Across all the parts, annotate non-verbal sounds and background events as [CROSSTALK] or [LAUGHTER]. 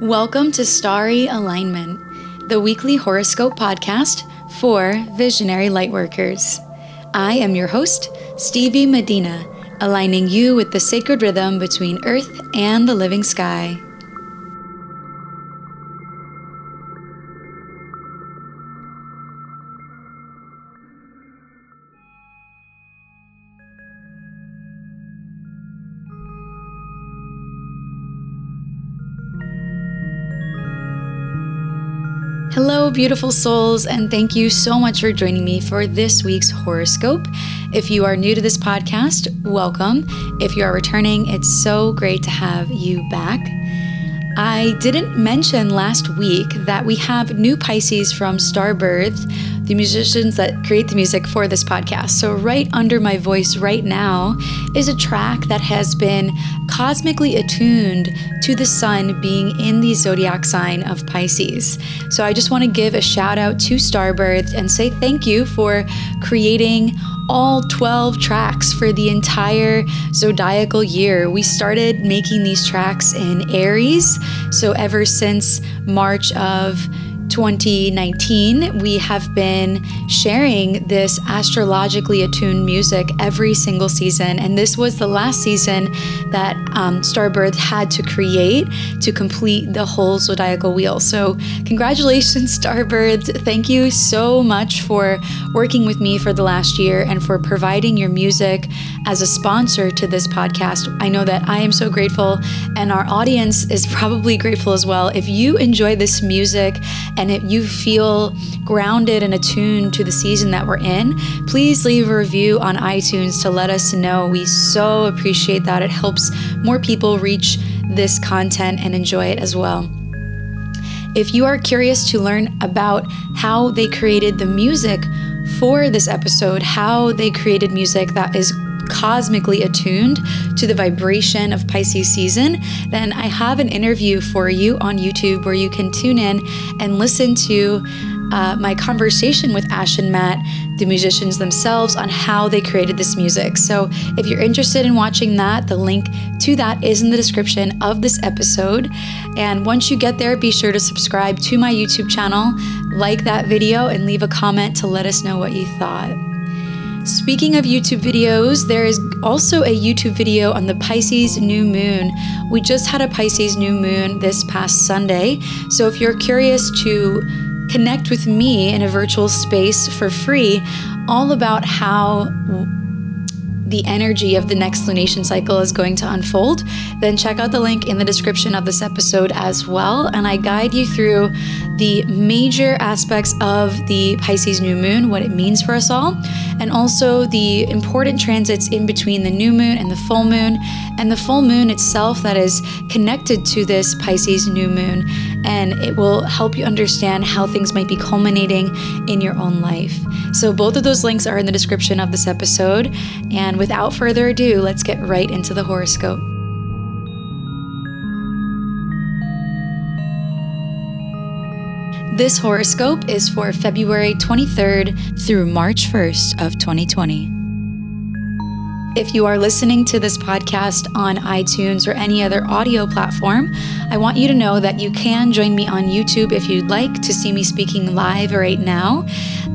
Welcome to Starry Alignment, the weekly horoscope podcast for visionary lightworkers. I am your host, Stevie Medina, aligning you with the sacred rhythm between earth and the living sky. Beautiful souls, and thank you so much for joining me for this week's horoscope. If you are new to this podcast, welcome. If you are returning, it's so great to have you back. I didn't mention last week that we have new Pisces from Starbirth, the musicians that create the music for this podcast. So, right under my voice right now is a track that has been cosmically attuned to the sun being in the zodiac sign of Pisces. So, I just want to give a shout out to Starbirth and say thank you for creating all 12 tracks for the entire zodiacal year. We started making these tracks in Aries. So, ever since March of 2019, we have been sharing this astrologically attuned music every single season. And this was the last season that um, Starbirth had to create to complete the whole zodiacal wheel. So, congratulations, [LAUGHS] Starbirth. Thank you so much for working with me for the last year and for providing your music as a sponsor to this podcast. I know that I am so grateful, and our audience is [LAUGHS] probably grateful as well. If you enjoy this music and if you feel grounded and attuned to the season that we're in, please leave a review on iTunes to let us know. We so appreciate that. It helps more people reach this content and enjoy it as well. If you are curious to learn about how they created the music for this episode, how they created music that is cosmically attuned to the vibration of Pisces season, then I have an interview for you on YouTube where you can tune in and listen to uh, my conversation with Ash and Matt, the musicians themselves, on how they created this music. So, if you're interested in watching that, the link to that is in the description of this episode. And once you get there, be sure to subscribe to my YouTube channel, like that video, and leave a comment to let us know what you thought. Speaking of YouTube videos, there is also a YouTube video on the Pisces new moon. We just had a Pisces new moon this past Sunday. So if you're curious to connect with me in a virtual space for free, all about how the energy of the next lunation cycle is going to unfold, then check out the link in the description of this episode as well. And I guide you through the major aspects of the Pisces new moon, what it means for us all, and also the important transits in between the new moon and the full moon, and the full moon itself that is connected to this Pisces new moon. And it will help you understand how things might be culminating in your own life. So, both of those links are in the description of this episode. And without further ado, let's get right into the horoscope. This horoscope is for February 23rd through March 1st of 2020. If you are listening to this podcast on iTunes or any other audio platform, I want you to know that you can join me on YouTube if you'd like to see me speaking live right now.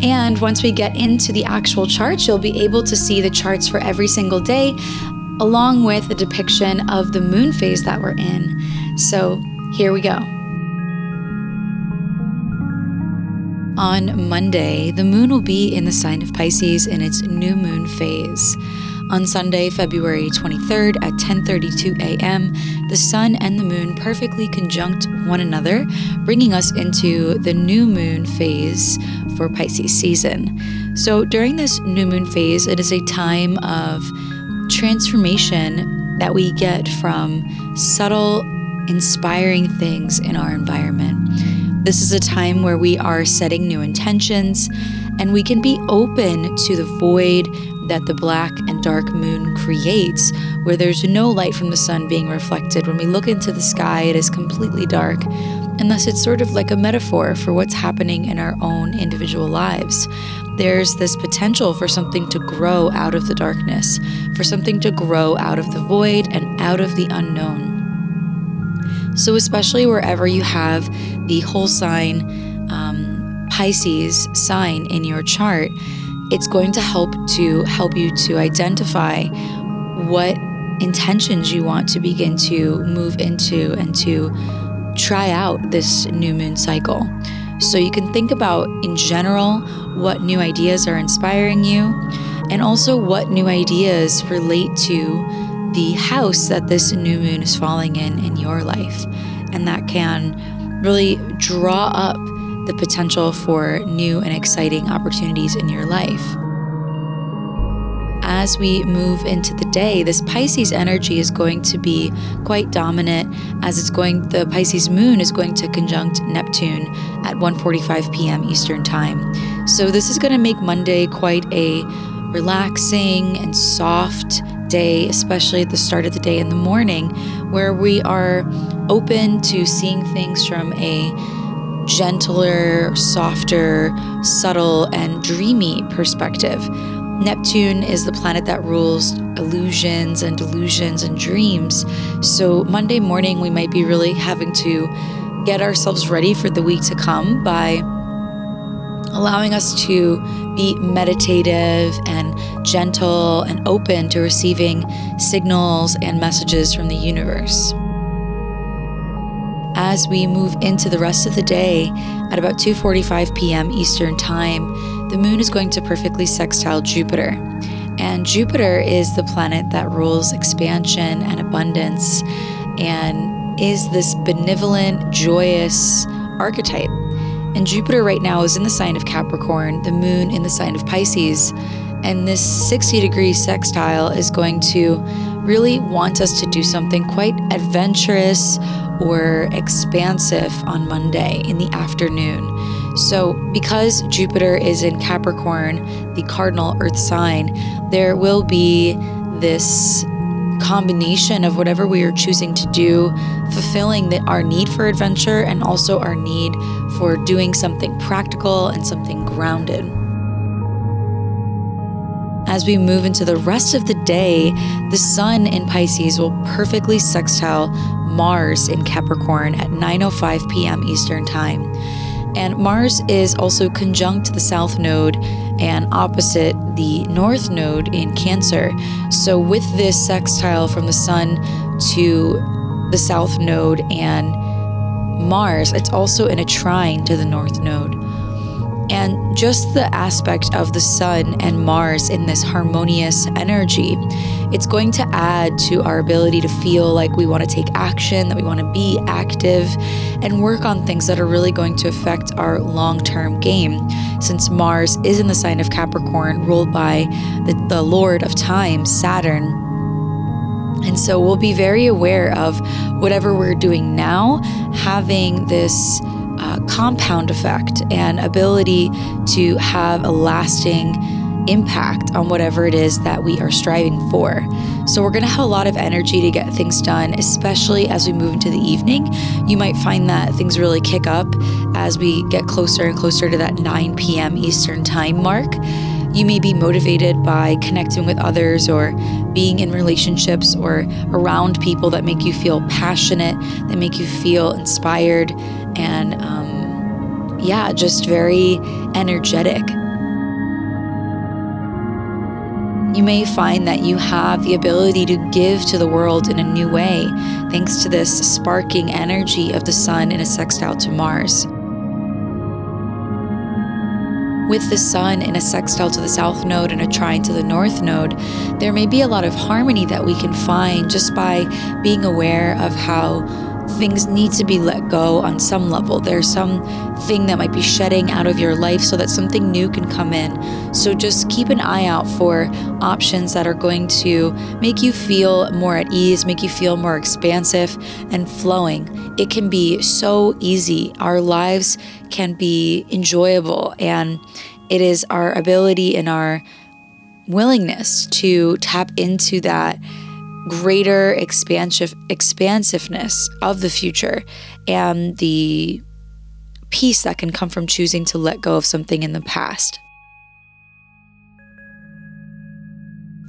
And once we get into the actual charts, you'll be able to see the charts for every single day, along with a depiction of the moon phase that we're in. So here we go. On Monday, the moon will be in the sign of Pisces in its new moon phase. On Sunday, February 23rd at 10:32 a.m., the sun and the moon perfectly conjunct one another, bringing us into the new moon phase for Pisces season. So, during this new moon phase, it is a time of transformation that we get from subtle, inspiring things in our environment. This is a time where we are setting new intentions and we can be open to the void that the black and dark moon creates, where there's no light from the sun being reflected. When we look into the sky, it is completely dark. And thus, it's sort of like a metaphor for what's happening in our own individual lives. There's this potential for something to grow out of the darkness, for something to grow out of the void and out of the unknown. So, especially wherever you have the whole sign um, Pisces sign in your chart, it's going to help to help you to identify what intentions you want to begin to move into and to try out this new moon cycle. So you can think about in general what new ideas are inspiring you and also what new ideas relate to the house that this new moon is falling in in your life. And that can really draw up the potential for new and exciting opportunities in your life as we move into the day, this Pisces energy is going to be quite dominant as it's going the Pisces moon is going to conjunct Neptune at 1:45 p.m. Eastern Time. So this is going to make Monday quite a relaxing and soft day, especially at the start of the day in the morning, where we are open to seeing things from a gentler, softer, subtle, and dreamy perspective. Neptune is the planet that rules illusions and delusions and dreams. So, Monday morning, we might be really having to get ourselves ready for the week to come by allowing us to be meditative and gentle and open to receiving signals and messages from the universe. As we move into the rest of the day at about 2:45 p.m. Eastern Time, the moon is going to perfectly sextile Jupiter. And Jupiter is the planet that rules expansion and abundance and is this benevolent, joyous archetype. And Jupiter right now is in the sign of Capricorn, the moon in the sign of Pisces. And this 60 degree sextile is going to really want us to do something quite adventurous or expansive on Monday in the afternoon. So, because Jupiter is in Capricorn, the cardinal earth sign, there will be this combination of whatever we are choosing to do, fulfilling the, our need for adventure and also our need for doing something practical and something grounded. As we move into the rest of the day, the sun in Pisces will perfectly sextile Mars in Capricorn at 9:05 p.m. Eastern Time. And Mars is also conjunct the south node and opposite the north node in Cancer. So, with this sextile from the sun to the south node and Mars, it's also in a trine to the north node. And just the aspect of the sun and Mars in this harmonious energy, it's going to add to our ability to feel like we want to take action, that we want to be active, and work on things that are really going to affect our long term game. Since Mars is in the sign of Capricorn, ruled by the, the Lord of Time, Saturn. And so we'll be very aware of whatever we're doing now, having this compound effect and ability to have a lasting impact on whatever it is that we are striving for. So, we're going to have a lot of energy to get things done, especially as we move into the evening. You might find that things really kick up as we get closer and closer to that 9 p.m. Eastern Time mark. You may be motivated by connecting with others or being in relationships or around people that make you feel passionate, that make you feel inspired, and um, yeah, just very energetic. You may find that you have the ability to give to the world in a new way, thanks to this sparking energy of the sun in a sextile to Mars. With the sun in a sextile to the south node and a trine to the north node, there may be a lot of harmony that we can find just by being aware of how things need to be let go on some level. There's some thing that might be shedding out of your life so that something new can come in. So just keep an eye out for options that are going to make you feel more at ease, make you feel more expansive and flowing. It can be so easy. Our lives can be enjoyable, and it is our ability and our willingness to tap into that greater expansive expansiveness of the future and the peace that can come from choosing to let go of something in the past.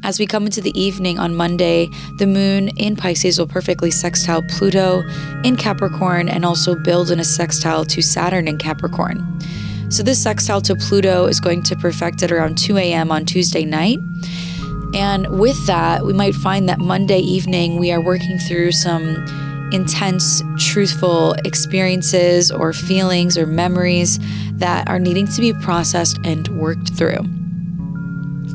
As we come into the evening on Monday, the moon in Pisces will perfectly sextile Pluto in Capricorn and also build in a sextile to Saturn in Capricorn. So, this sextile to Pluto is going to perfect at around 2 a.m. on Tuesday night. And with that, we might find that Monday evening we are working through some intense, truthful experiences or feelings or memories that are needing to be processed and worked through.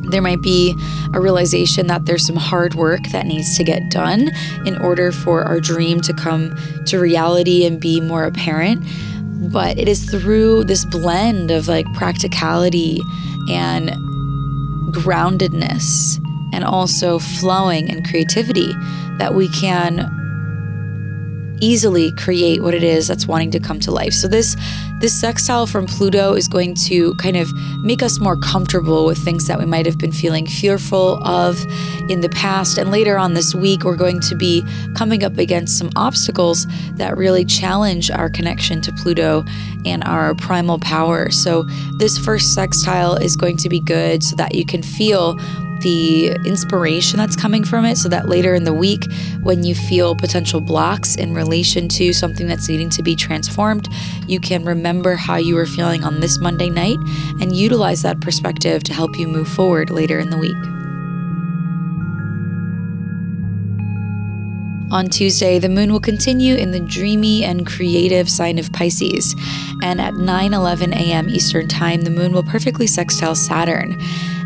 There might be a realization that there's some hard work that needs to get done in order for our dream to come to reality and be more apparent. But it is through this blend of like practicality and groundedness and also flowing and creativity that we can easily create what it is that's wanting to come to life. So this this sextile from Pluto is going to kind of make us more comfortable with things that we might have been feeling fearful of in the past. And later on this week, we're going to be coming up against some obstacles that really challenge our connection to Pluto and our primal power. So this first sextile is going to be good so that you can feel the inspiration that's coming from it so that later in the week, when you feel potential blocks in relation to something that's needing to be transformed, you can remember how you were feeling on this Monday night and utilize that perspective to help you move forward later in the week. On Tuesday, the moon will continue in the dreamy and creative sign of Pisces, and at 9 11 a.m. Eastern Time, the moon will perfectly sextile Saturn.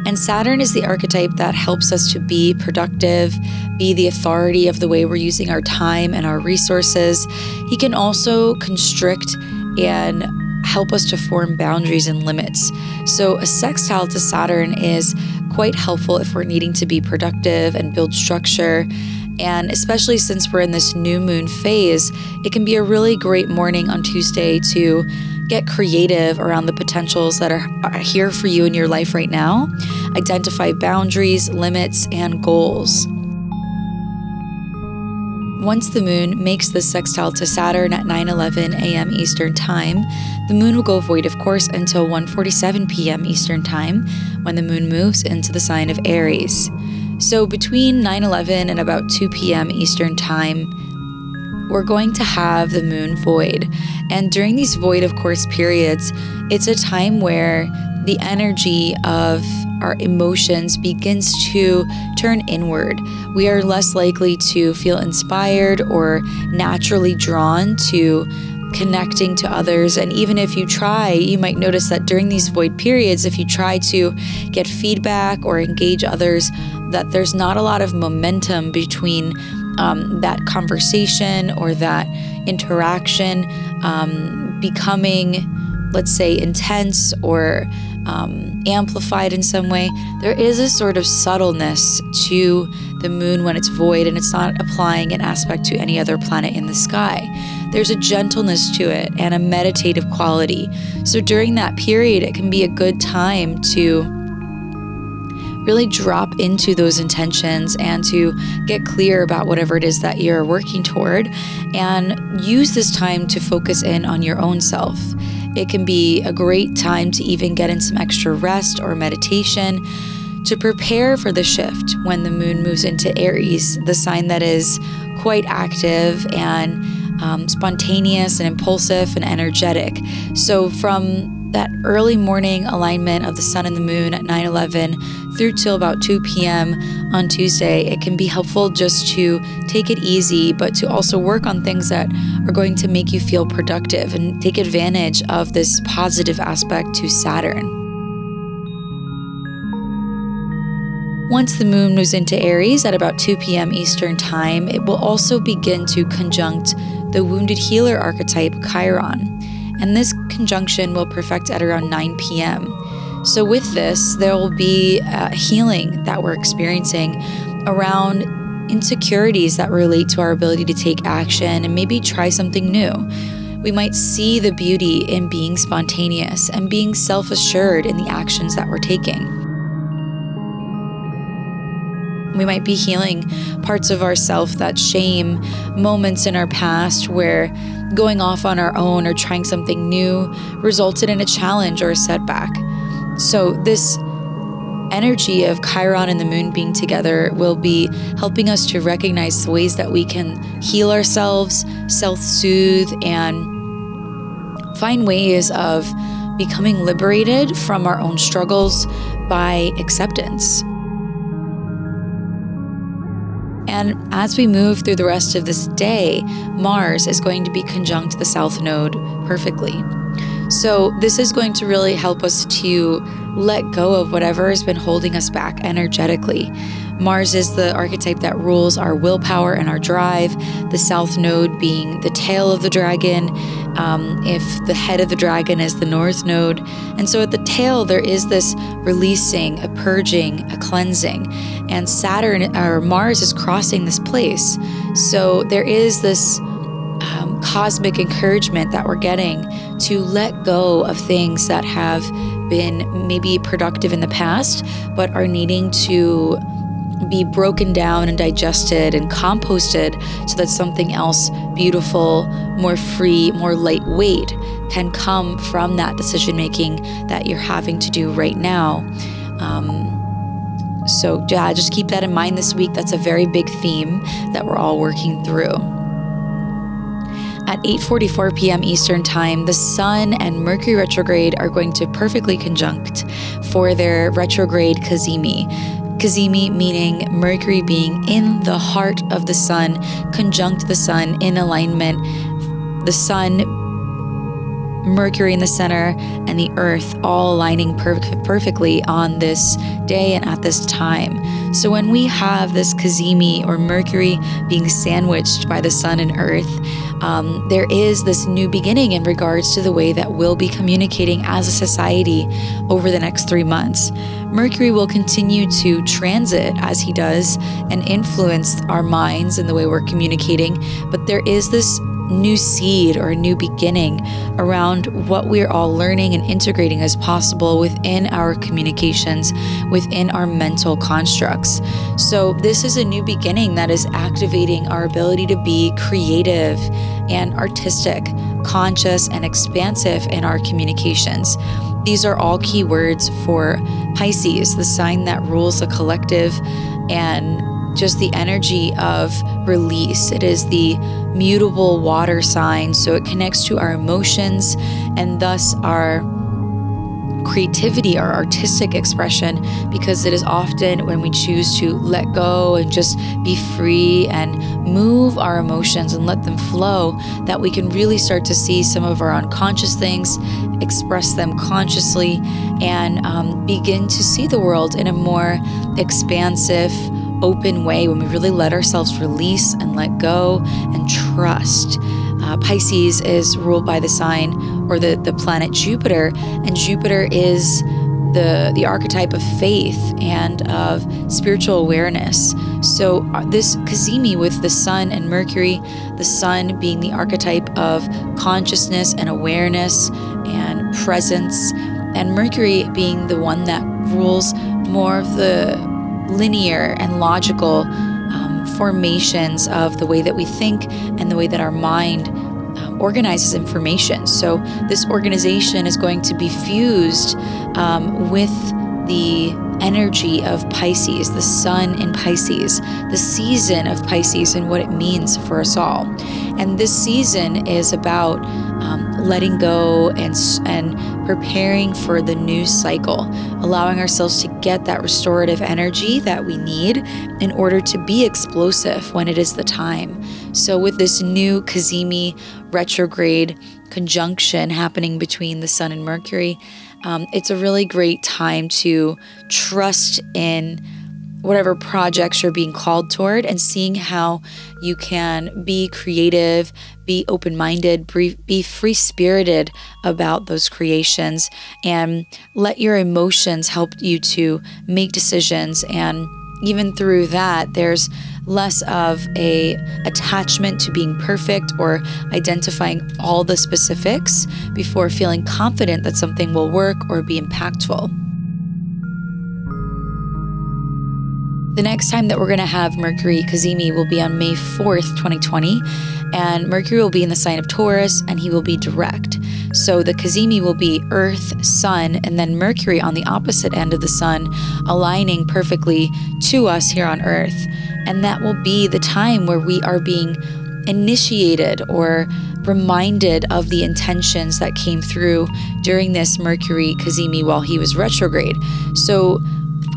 And Saturn is the archetype that helps us to be productive, be the authority of the way we're using our time and our resources. He can also constrict and help us to form boundaries and limits. So, a sextile to Saturn is quite helpful if we're needing to be productive and build structure. And especially since we're in this new moon phase, it can be a really great morning on Tuesday to get creative around the potentials that are, here for you in your life right now. Identify boundaries, limits, and goals. Once the moon makes the sextile to Saturn at 9:11 a.m. Eastern Time, the moon will go void of course until 1:47 p.m. Eastern Time when the moon moves into the sign of Aries. So between 9:11 and about 2 p.m. Eastern Time, we're going to have the moon void. And during these void of course periods, it's a time where the energy of our emotions begins to turn inward. We are less likely to feel inspired or naturally drawn to connecting to others. And even if you try, you might notice that during these void periods, if you try to get feedback or engage others, that there's not a lot of momentum between um, that conversation or that interaction um, becoming, let's say, intense or um, amplified in some way, there is a sort of subtleness to the moon when it's void and it's not applying an aspect to any other planet in the sky. There's a gentleness to it and a meditative quality. So during that period, it can be a good time to really drop into those intentions and to get clear about whatever it is that you're working toward and use this time to focus in on your own self. It can be a great time to even get in some extra rest or meditation to prepare for the shift when the moon moves into Aries, the sign that is quite active and um, spontaneous and impulsive and energetic. So, from that early morning alignment of the sun and the moon at 9 11 through till about 2 p.m. on Tuesday, it can be helpful just to take it easy, but to also work on things that are going to make you feel productive and take advantage of this positive aspect to Saturn. Once the moon moves into Aries at about 2 p.m. Eastern Time, it will also begin to conjunct the wounded healer archetype Chiron and this conjunction will perfect at around 9 p.m. So, with this, there will be a healing that we're experiencing around insecurities that relate to our ability to take action and maybe try something new. We might see the beauty in being spontaneous and being self assured in the actions that we're taking. We might be healing parts of ourself that shame, moments in our past where going off on our own or trying something new resulted in a challenge or a setback. So, this energy of Chiron and the moon being together will be helping us to recognize the ways that we can heal ourselves, self soothe, and find ways of becoming liberated from our own struggles by acceptance. And as we move through the rest of this day, Mars is going to be conjunct the South Node perfectly. So, this is going to really help us to let go of whatever has been holding us back energetically. Mars is the archetype that rules our willpower and our drive, the south node being the tail of the dragon, um, if the head of the dragon is the north node. And so at the tail, there is this releasing, a purging, a cleansing. And Saturn or Mars is crossing this place. So there is this um, cosmic encouragement that we're getting to let go of things that have been maybe productive in the past, but are needing to be broken down and digested and composted so that something else beautiful, more free, more lightweight can come from that decision making that you're having to do right now. Um, so, yeah, just keep that in mind this week. That's a very big theme that we're all working through. At 8:44 p.m. Eastern Time, the Sun and Mercury retrograde are going to perfectly conjunct for their retrograde cazimi. Cazimi meaning Mercury being in the heart of the sun, conjunct the sun in alignment. The sun, Mercury in the center, and the earth all aligning per- perfectly on this day and at this time. So when we have this Cazimi or Mercury being sandwiched by the sun and earth, um, there is this new beginning in regards to the way that we'll be communicating as a society over the next three months. Mercury will continue to transit as he does and influence our minds and the way we're communicating, but there is this new seed or a new beginning around what we're all learning and integrating as possible within our communications, within our mental constructs. So, this is a new beginning that is activating our ability to be creative and artistic, conscious and expansive in our communications. These are all key words for Pisces, the sign that rules a collective and just the energy of release. It is the mutable water sign, so it connects to our emotions and thus our creativity, our artistic expression, because it is often when we choose to let go and just be free and move our emotions and let them flow that we can really start to see some of our unconscious things, express them consciously, and um, begin to see the world in a more expansive, open way when we really let ourselves release and let go and trust. Uh, Pisces is ruled by the sign or the, the planet Jupiter, and Jupiter is the the archetype of faith and of spiritual awareness. So uh, this Cazimi with the Sun and Mercury, the Sun being the archetype of consciousness and awareness and presence, and Mercury being the one that rules more of the linear and logical um, formations of the way that we think and the way that our mind um, organizes information. So, this organization is going to be fused um, with the energy of Pisces, the sun in Pisces, the season of Pisces, and what it means for us all. And this season is about um, letting go and, and preparing for the new cycle, allowing ourselves to get that restorative energy that we need in order to be explosive when it is the time. So, with this new Cazimi retrograde conjunction happening between the Sun and Mercury, um, it's a really great time to trust in whatever projects you're being called toward and seeing how you can be creative, be open minded, be free spirited about those creations, and let your emotions help you to make decisions and even through that there's less of a attachment to being perfect or identifying all the specifics before feeling confident that something will work or be impactful. The next time that we're going to have Mercury Cazimi will be on May 4th, 2020, and Mercury will be in the sign of Taurus and he will be direct. So the cazimi will be Earth, Sun, and then Mercury on the opposite end of the Sun, aligning perfectly to us here on Earth. And that will be the time where we are being initiated or reminded of the intentions that came through during this Mercury cazimi while he was retrograde. So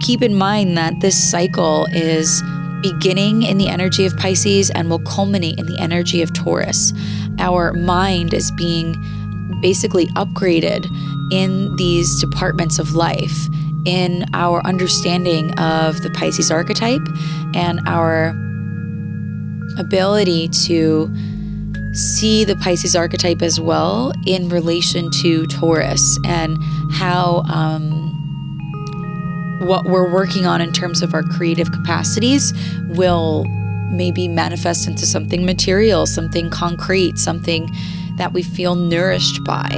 keep in mind that this cycle is beginning in the energy of Pisces and will culminate in the energy of Taurus. Our mind is being basically upgraded in these departments of life, in our understanding of the Pisces archetype and our ability to see the Pisces archetype as well in relation to Taurus and how um, what we're working on in terms of our creative capacities will maybe manifest into something material, something concrete, something that we feel nourished by.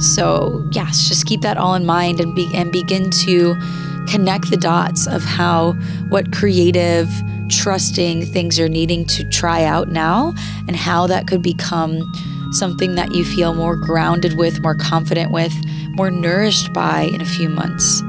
So, yes, just keep that all in mind and be and begin to connect the dots of how what creative trusting things you're needing to try out now and how that could become something that you feel more grounded with, more confident with, more nourished by in a few months.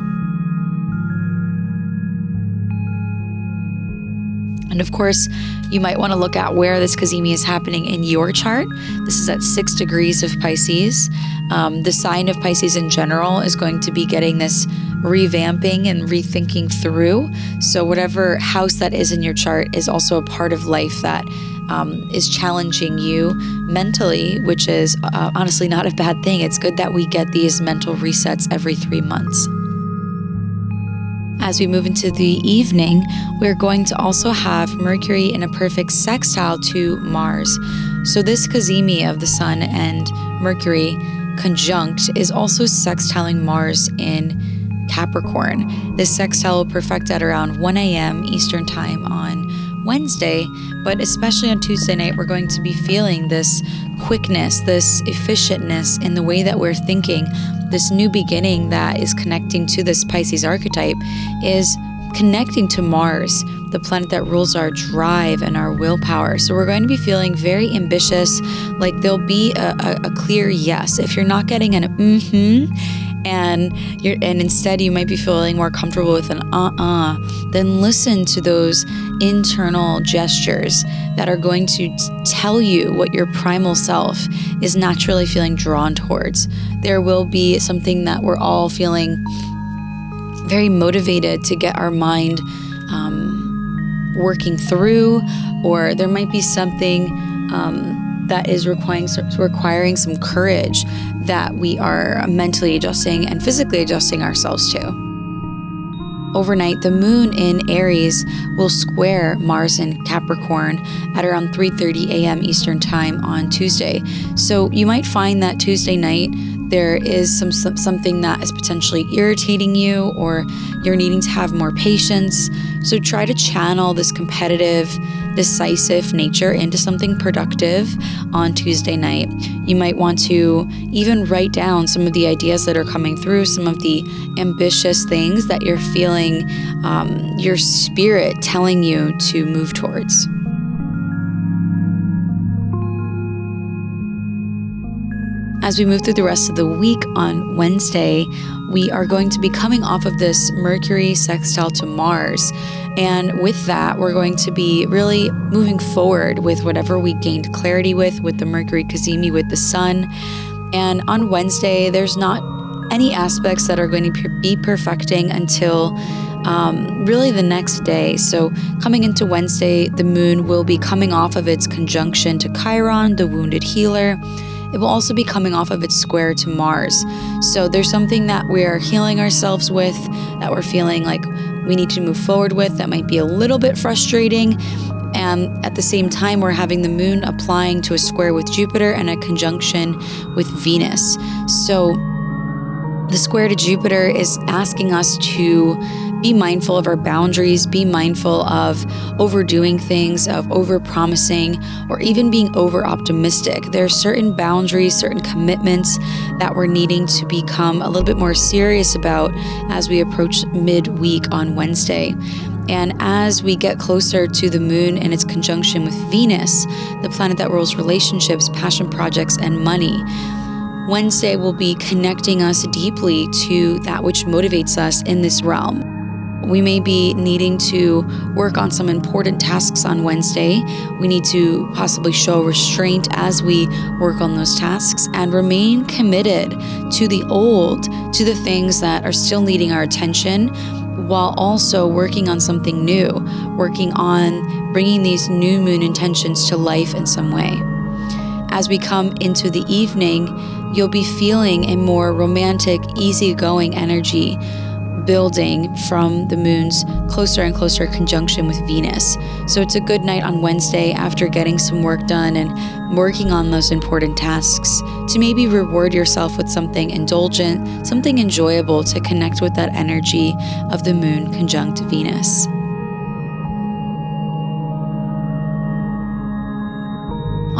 And of course, you might want to look at where this cazimi is happening in your chart. This is at six degrees of Pisces. Um, the sign of Pisces in general is going to be getting this revamping and rethinking through. So, whatever house that is in your chart is also a part of life that um, is challenging you mentally, which is uh, honestly not a bad thing. It's good that we get these mental resets every three months as we move into the evening, we're going to also have Mercury in a perfect sextile to Mars. So, this cazimi of the Sun and Mercury conjunct is also sextiling Mars in Capricorn. This sextile will perfect at around 1 a.m. Eastern Time on Wednesday, but especially on Tuesday night, we're going to be feeling this quickness, this efficientness in the way that we're thinking, this new beginning that is connecting to this Pisces archetype is connecting to Mars, the planet that rules our drive and our willpower. So we're going to be feeling very ambitious, like there'll be a, a, a clear yes. If you're not getting an mm hmm, and you're and instead you might be feeling more comfortable with an uh-uh then listen to those internal gestures that are going to tell you what your primal self is naturally feeling drawn towards. There will be something that we're all feeling very motivated to get our mind um, working through or there might be something um, that is requiring requiring some courage that we are mentally adjusting and physically adjusting ourselves to. Overnight, the moon in Aries will square Mars in Capricorn at around 3:30 a.m. Eastern Time on Tuesday. So you might find that Tuesday night there is some, some, something that is potentially irritating you or you're needing to have more patience. So try to channel this competitive decisive nature into something productive on Tuesday night. You might want to even write down some of the ideas that are coming through, some of the ambitious things that you're feeling um, your spirit telling you to move towards. As we move through the rest of the week on Wednesday, we are going to be coming off of this Mercury sextile to Mars. And with that, we're going to be really moving forward with whatever we gained clarity with, with the Mercury cazimi with the Sun. And on Wednesday, there's not any aspects that are going to be perfecting until um, really the next day. So, coming into Wednesday, the moon will be coming off of its conjunction to Chiron, the wounded healer it will also be coming off of its square to Mars. So there's something that we're healing ourselves with, that we're feeling like we need to move forward with, that might be a little bit frustrating. And at the same time, we're having the moon applying to a square with Jupiter and a conjunction with Venus. So the square to Jupiter is asking us to be mindful of our boundaries, be mindful of overdoing things, of over promising, or even being over optimistic. There are certain boundaries, certain commitments that we're needing to become a little bit more serious about as we approach midweek on Wednesday. And as we get closer to the moon and its conjunction with Venus, the planet that rules relationships, passion projects, and money, Wednesday will be connecting us deeply to that which motivates us in this realm. We may be needing to work on some important tasks on Wednesday. We need to possibly show restraint as we work on those tasks and remain committed to the old, to the things that are still needing our attention, while also working on something new, working on bringing these new moon intentions to life in some way. As we come into the evening, you'll be feeling a more romantic, easygoing energy building from the moon's closer and closer conjunction with Venus. So it's a good night on Wednesday after getting some work done and working on those important tasks to maybe reward yourself with something indulgent, something enjoyable to connect with that energy of the moon conjunct Venus.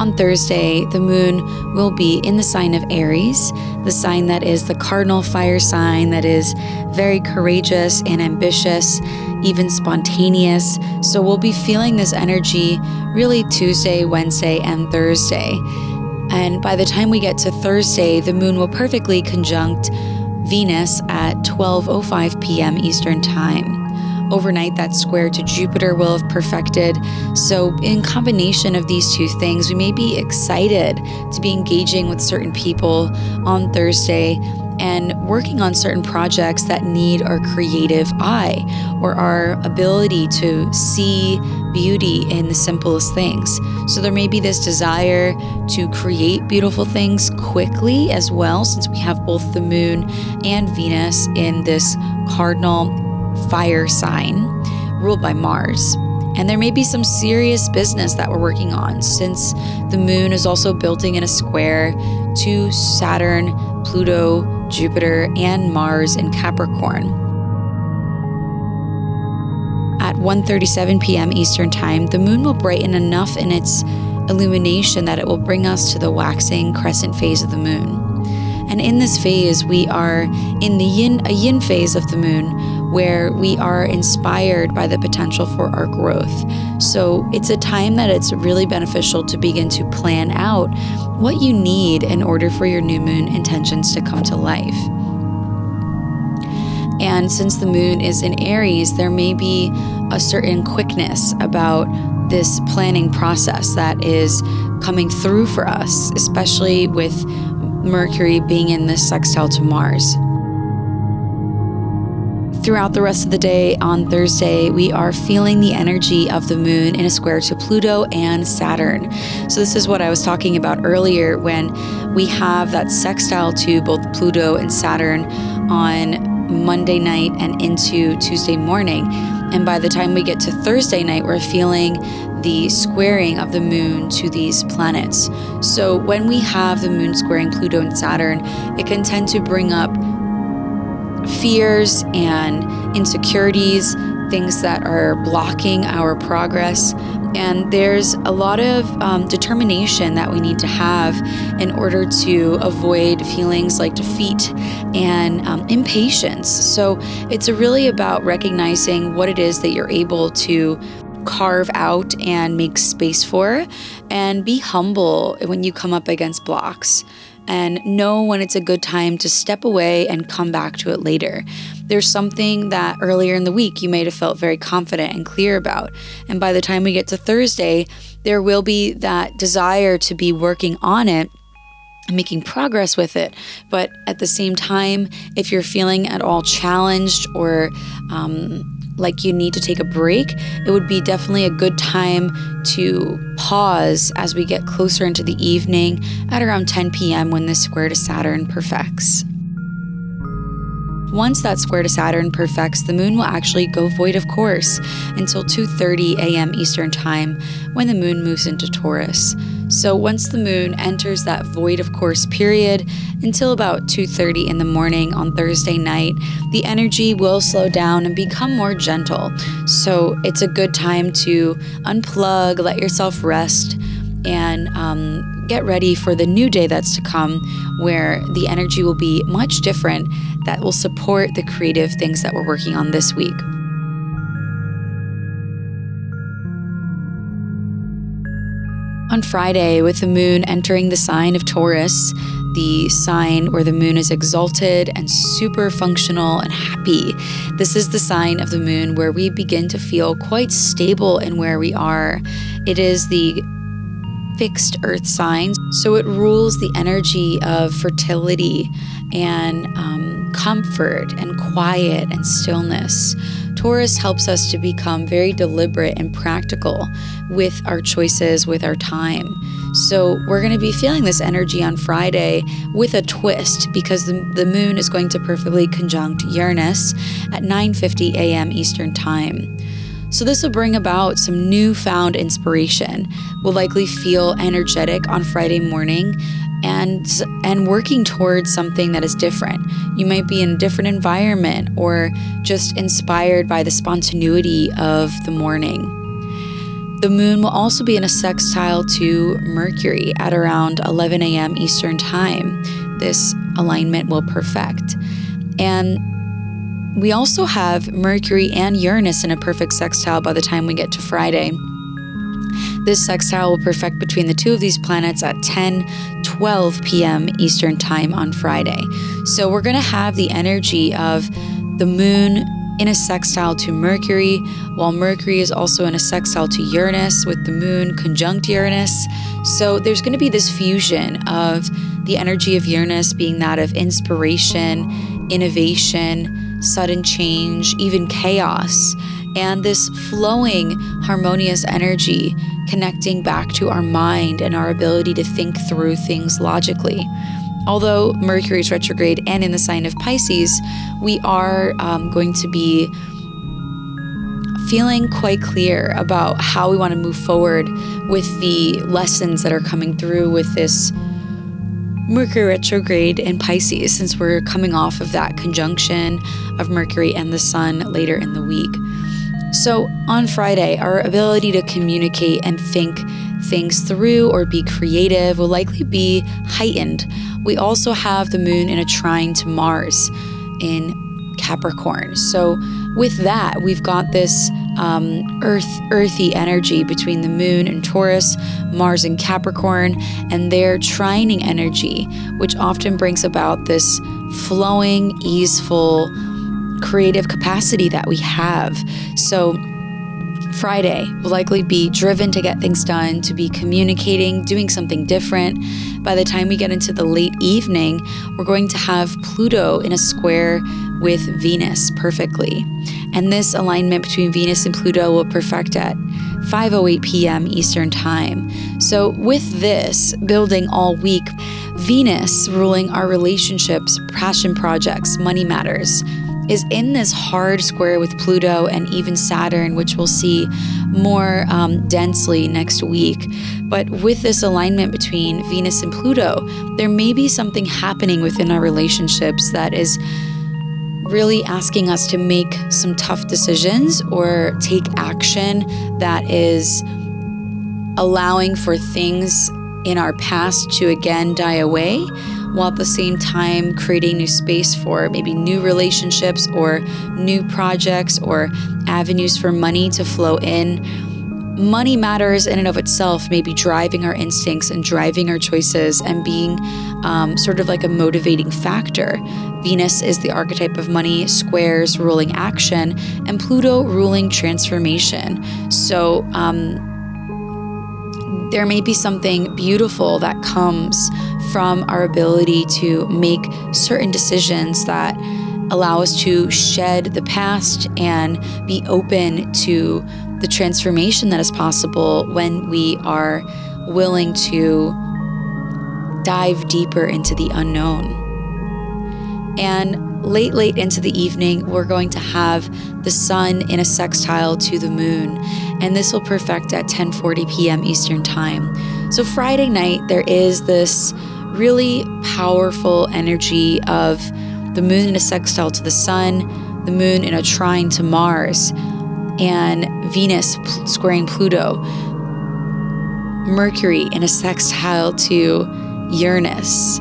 On Thursday, the moon will be in the sign of Aries, the sign that is the cardinal fire sign that is very courageous and ambitious, even spontaneous. So we'll be feeling this energy really Tuesday, Wednesday, and Thursday. And by the time we get to Thursday, the moon will perfectly conjunct Venus at 12:05 p.m. Eastern Time. Overnight, that square to Jupiter will have perfected. So, in combination of these two things, we may be excited to be engaging with certain people on Thursday and working on certain projects that need our creative eye or our ability to see beauty in the simplest things. So there may be this desire to create beautiful things quickly as well, since we have both the moon and Venus in this cardinal fire sign ruled by Mars. And there may be some serious business that we're working on since the moon is also building in a square to Saturn, Pluto, Jupiter, and Mars in Capricorn. At 1:37 p.m. Eastern Time, the moon will brighten enough in its illumination that it will bring us to the waxing crescent phase of the moon. And in this phase, we are in the yin a yin phase of the moon where we are inspired by the potential for our growth. So it's a time that it's really beneficial to begin to plan out what you need in order for your new moon intentions to come to life. And since the moon is in Aries, there may be a certain quickness about this planning process that is coming through for us, especially with Mercury being in this sextile to Mars throughout the rest of the day on Thursday, we are feeling the energy of the moon in a square to Pluto and Saturn. So, this is what I was talking about earlier when we have that sextile to both Pluto and Saturn on Monday night and into Tuesday morning. And by the time we get to Thursday night, we're feeling the squaring of the moon to these planets. So, when we have the moon squaring Pluto and Saturn, it can tend to bring up fears and insecurities, things that are blocking our progress. And there's a lot of um, determination that we need to have in order to avoid feelings like defeat and um, impatience. So it's really about recognizing what it is that you're able to carve out and make space for, and be humble when you come up against blocks and know when it's a good time to step away and come back to it later. There's something that earlier in the week you may have felt very confident and clear about. And by the time we get to Thursday, there will be that desire to be working on it making progress with it. But at the same time, if you're feeling at all challenged or um, like you need to take a break, it would be definitely a good time to pause as we get closer into the evening at around 10 p.m. when this square to Saturn perfects. Once that square to Saturn perfects, the moon will actually go void of course until 2:30 a.m. Eastern Time when the moon moves into Taurus. So once the moon enters that void of course period until about 2:30 in the morning on Thursday night, the energy will slow down and become more gentle. So it's a good time to unplug, let yourself rest, and um, get ready for the new day that's to come, where the energy will be much different that will support the creative things that we're working on this week. On Friday, with the moon entering the sign of Taurus, the sign where the moon is exalted and super functional and happy. This is the sign of the moon where we begin to feel quite stable in where we are. It is the fixed earth sign, so it rules the energy of fertility and um, comfort and quiet and stillness. Taurus helps us to become very deliberate and practical with our choices, with our time. So, we're going to be feeling this energy on Friday with a twist because the, the moon is going to perfectly conjunct Uranus at 9:50 a.m. Eastern Time. So, this will bring about some newfound inspiration. We'll likely feel energetic on Friday morning and and working towards something that is different. You might be in a different environment or just inspired by the spontaneity of the morning. The moon will also be in a sextile to Mercury at around 11 a.m. Eastern Time. This alignment will perfect. And we also have Mercury and Uranus in a perfect sextile by the time we get to Friday. This sextile will perfect between the two of these planets at 10 12 p.m. Eastern Time on Friday. So we're going to have the energy of the moon in a sextile to Mercury, while Mercury is also in a sextile to Uranus with the moon conjunct Uranus. So there's going to be this fusion of the energy of Uranus being that of inspiration, innovation, sudden change, even chaos, and this flowing, harmonious energy connecting back to our mind and our ability to think through things logically. Although Mercury is retrograde and in the sign of Pisces, we are um, going to be feeling quite clear about how we want to move forward with the lessons that are coming through with this Mercury retrograde in Pisces, since we're coming off of that conjunction of Mercury and the Sun later in the week. So, on Friday, our ability to communicate and think things through or be creative will likely be heightened. We also have the moon in a trine to Mars in Capricorn. So, with that, we've got this um, earth, earthy energy between the moon and Taurus, Mars and Capricorn, and their trining energy, which often brings about this flowing, easeful, creative capacity that we have. So, Friday will likely be driven to get things done, to be communicating, doing something different. By the time we get into the late evening, we're going to have Pluto in a square with Venus perfectly. And this alignment between Venus and Pluto will perfect at 5:08 p.m. Eastern Time. So with this building all week, Venus ruling our relationships, passion projects, money matters, is in this hard square with Pluto and even Saturn, which we'll see more um, densely next week. But with this alignment between Venus and Pluto, there may be something happening within our relationships that is really asking us to make some tough decisions or take action that is allowing for things in our past to again die away while at the same time creating new space for maybe new relationships or new projects or avenues for money to flow in. Money matters in and of itself, maybe driving our instincts and driving our choices and being um, sort of like a motivating factor. Venus is the archetype of money, squares ruling action, and Pluto ruling transformation. So, um, there may be something beautiful that comes from our ability to make certain decisions that allow us to shed the past and be open to the transformation that is possible when we are willing to dive deeper into the unknown. And late, late into the evening, we're going to have the sun in a sextile to the moon, and this will perfect at 10:40 p.m. Eastern Time. So Friday night, there is this really powerful energy of the moon in a sextile to the sun, the moon in a trine to Mars, and Venus squaring Pluto, Mercury in a sextile to Uranus.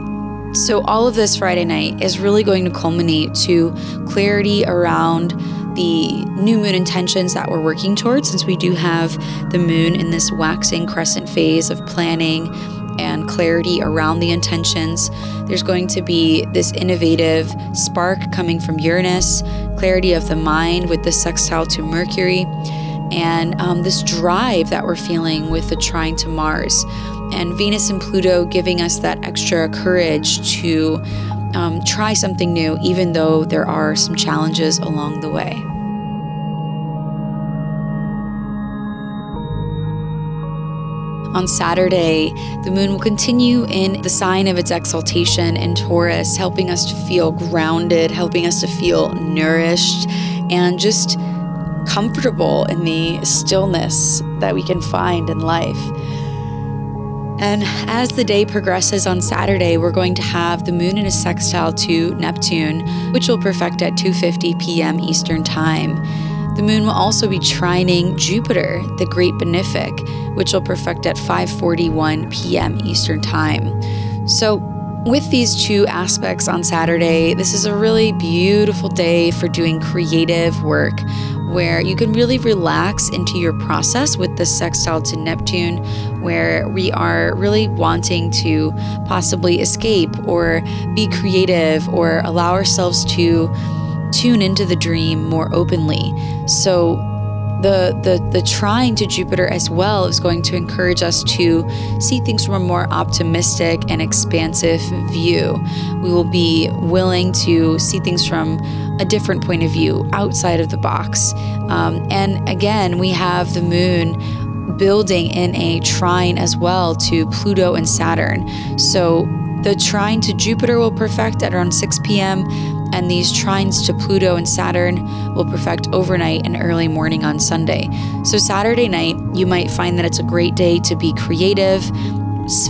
So, all of this Friday night is really going to culminate to clarity around the new moon intentions that we're working towards, since we do have the moon in this waxing crescent phase of planning clarity around the intentions. There's going to be this innovative spark coming from Uranus, clarity of the mind with the sextile to Mercury, and um, this drive that we're feeling with the trine to Mars. And Venus and Pluto giving us that extra courage to um, try something new, even though there are some challenges along the way. On Saturday, the moon will continue in the sign of its exaltation in Taurus, helping us to feel grounded, helping us to feel nourished, and just comfortable in the stillness that we can find in life. And as the day progresses on Saturday, we're going to have the moon in a sextile to Neptune, which will perfect at 2:50 p.m. Eastern Time. The moon will also be trining Jupiter, the great benefic, which will perfect at 5:41 p.m. Eastern Time. So, with these two aspects on Saturday, this is a really beautiful day for doing creative work where you can really relax into your process with the sextile to Neptune, where we are really wanting to possibly escape or be creative or allow ourselves to tune into the dream more openly. So, the, the the trine to Jupiter as well is going to encourage us to see things from a more optimistic and expansive view. We will be willing to see things from a different point of view outside of the box. Um, and again, we have the moon building in a trine as well to Pluto and Saturn. So the trine to Jupiter will perfect at around 6 p.m and these trines to Pluto and Saturn will perfect overnight and early morning on Sunday. So, Saturday night, you might find that it's a great day to be creative,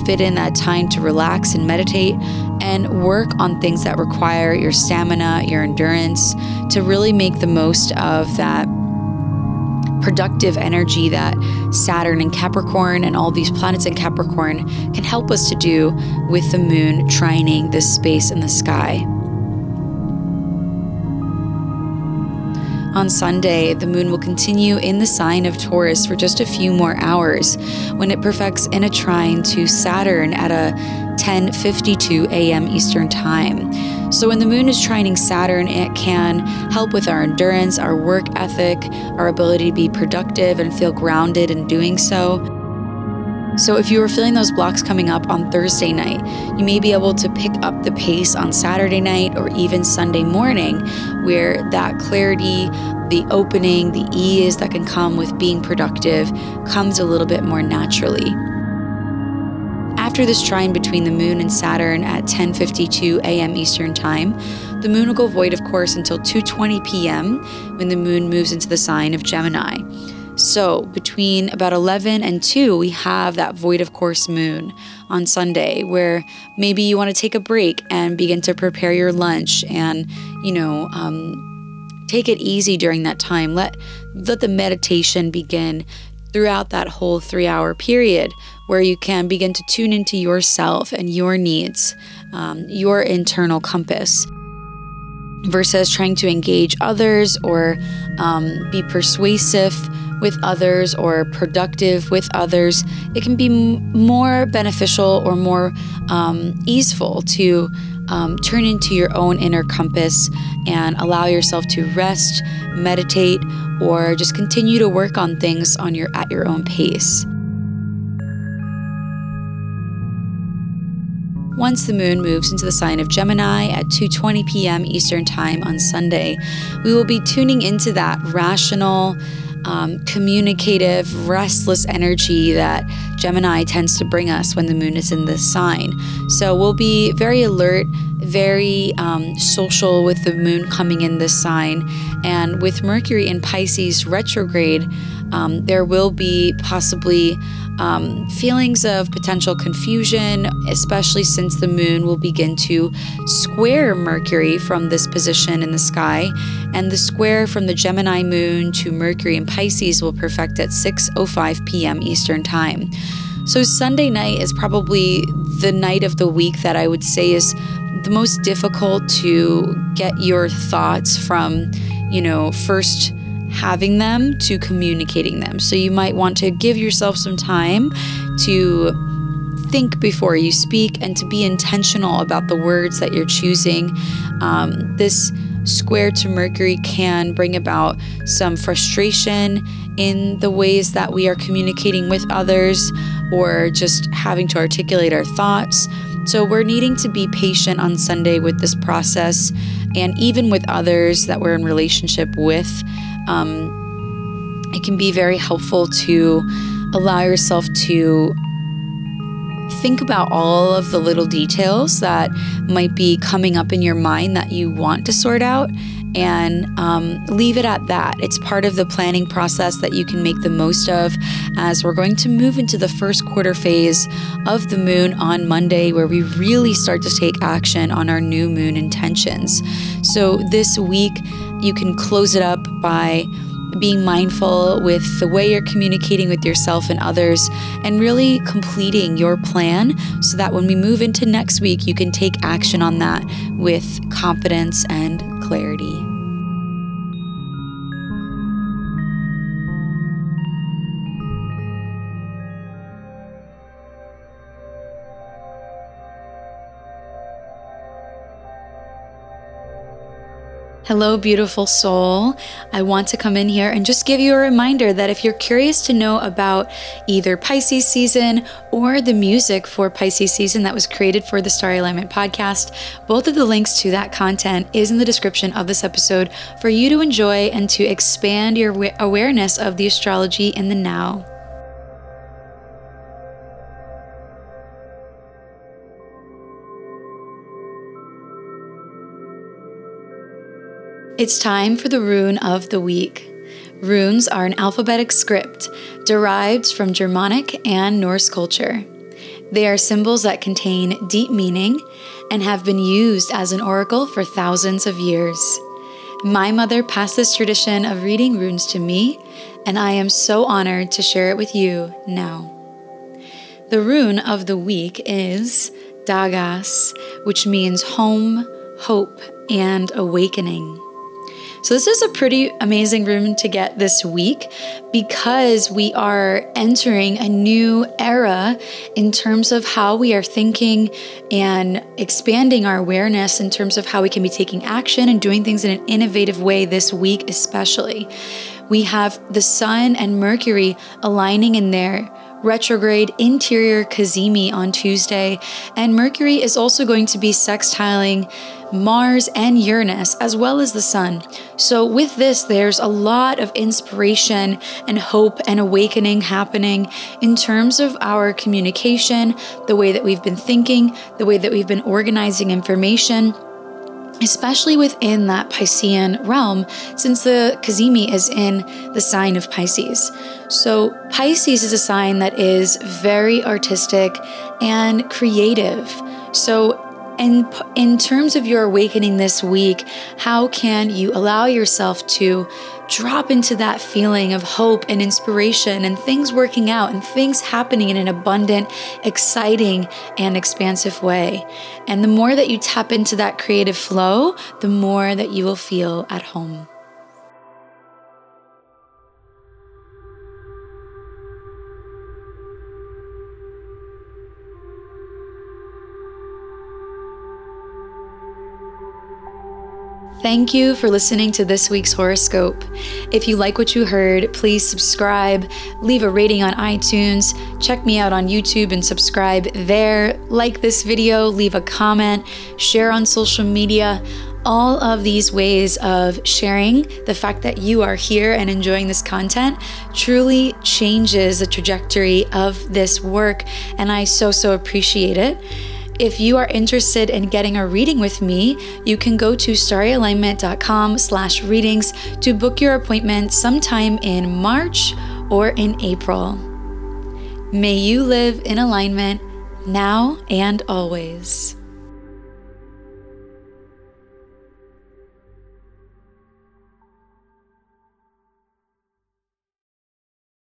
fit in that time to relax and meditate, and work on things that require your stamina, your endurance, to really make the most of that productive energy that Saturn and Capricorn and all these planets in Capricorn can help us to do with the moon trining this space in the sky. On Sunday, the moon will continue in the sign of Taurus for just a few more hours when it perfects in a trine to Saturn at a 10:52 a.m. Eastern Time. So when the moon is trining Saturn, it can help with our endurance, our work ethic, our ability to be productive and feel grounded in doing so. So, if you are feeling those blocks coming up on Thursday night, you may be able to pick up the pace on Saturday night or even Sunday morning, where that clarity, the opening, the ease that can come with being productive comes a little bit more naturally. After this trine between the moon and Saturn at 10:52 a.m. Eastern Time, the moon will go void of course until 2:20 p.m. when the moon moves into the sign of Gemini. So, between about 11 and 2, we have that void of course moon on Sunday where maybe you want to take a break and begin to prepare your lunch and, you know, um, take it easy during that time. Let, let the meditation begin throughout that whole three hour period where you can begin to tune into yourself and your needs, um, your internal compass versus trying to engage others or um, be persuasive with others or productive with others, it can be m- more beneficial or more um, easeful to um, turn into your own inner compass and allow yourself to rest, meditate, or just continue to work on things on your at your own pace. Once the moon moves into the sign of Gemini at 2:20 p.m. Eastern Time on Sunday, we will be tuning into that rational um, communicative, restless energy that Gemini tends to bring us when the moon is in this sign. So we'll be very alert, very um, social with the moon coming in this sign. And with Mercury in Pisces retrograde, um, there will be possibly um, feelings of potential confusion, especially since the moon will begin to square Mercury from this position in the sky, and the square from the Gemini moon to Mercury in Pisces will perfect at 6:05 p.m. Eastern Time. So Sunday night is probably the night of the week that I would say is the most difficult to get your thoughts from you know, first having them to communicating them. So you might want to give yourself some time to think before you speak and to be intentional about the words that you're choosing. Um, this square to Mercury can bring about some frustration in the ways that we are communicating with others or just having to articulate our thoughts. So, we're needing to be patient on Sunday with this process and even with others that we're in relationship with. Um, it can be very helpful to allow yourself to think about all of the little details that might be coming up in your mind that you want to sort out and um, leave it at that. It's part of the planning process that you can make the most of as we're going to move into the first quarter phase of the moon on Monday, where we really start to take action on our new moon intentions. So this week, you can close it up by being mindful with the way you're communicating with yourself and others, and really completing your plan so that when we move into next week, you can take action on that with confidence and clarity. Hello, beautiful soul. I want to come in here and just give you a reminder that if you're curious to know about either Pisces season or the music for Pisces season that was created for the Star Alignment podcast, both of the links to that content is in the description of this episode for you to enjoy and to expand your awareness of the astrology in the now. It's time for the rune of the week. Runes are an alphabetic script derived from Germanic and Norse culture. They are symbols that contain deep meaning and have been used as an oracle for thousands of years. My mother passed this tradition of reading runes to me, and I am so honored to share it with you now. The rune of the week is Dagaz, which means home, hope, and awakening. So, this is a pretty amazing rune to get this week because we are entering a new era in terms of how we are thinking and expanding our awareness in terms of how we can be taking action and doing things in an innovative way this week, especially. We have the Sun and Mercury aligning in their retrograde inferior Cazimi on Tuesday, and Mercury is also going to be sextiling Mars and Uranus, as well as the Sun. So, with this, there's a lot of inspiration and hope and awakening happening in terms of our communication, the way that we've been thinking, the way that we've been organizing information especially within that Piscean realm, since the Cazimi is in the sign of Pisces. So, Pisces is a sign that is very artistic and creative. So, in, in terms of your awakening this week, how can you allow yourself to drop into that feeling of hope and inspiration and things working out and things happening in an abundant, exciting, and expansive way? And the more that you tap into that creative flow, the more that you will feel at home. Thank you for listening to this week's horoscope. If you like what you heard, please subscribe, leave a rating on iTunes, check me out on YouTube and subscribe there, like this video, leave a comment, share on social media. All of these ways of sharing the fact that you are here and enjoying this content truly changes the trajectory of this work, and I so, so appreciate it. If you are interested in getting a reading with me, you can go to starryalignment.com slash readings to book your appointment sometime in March or in April. May you live in alignment now and always.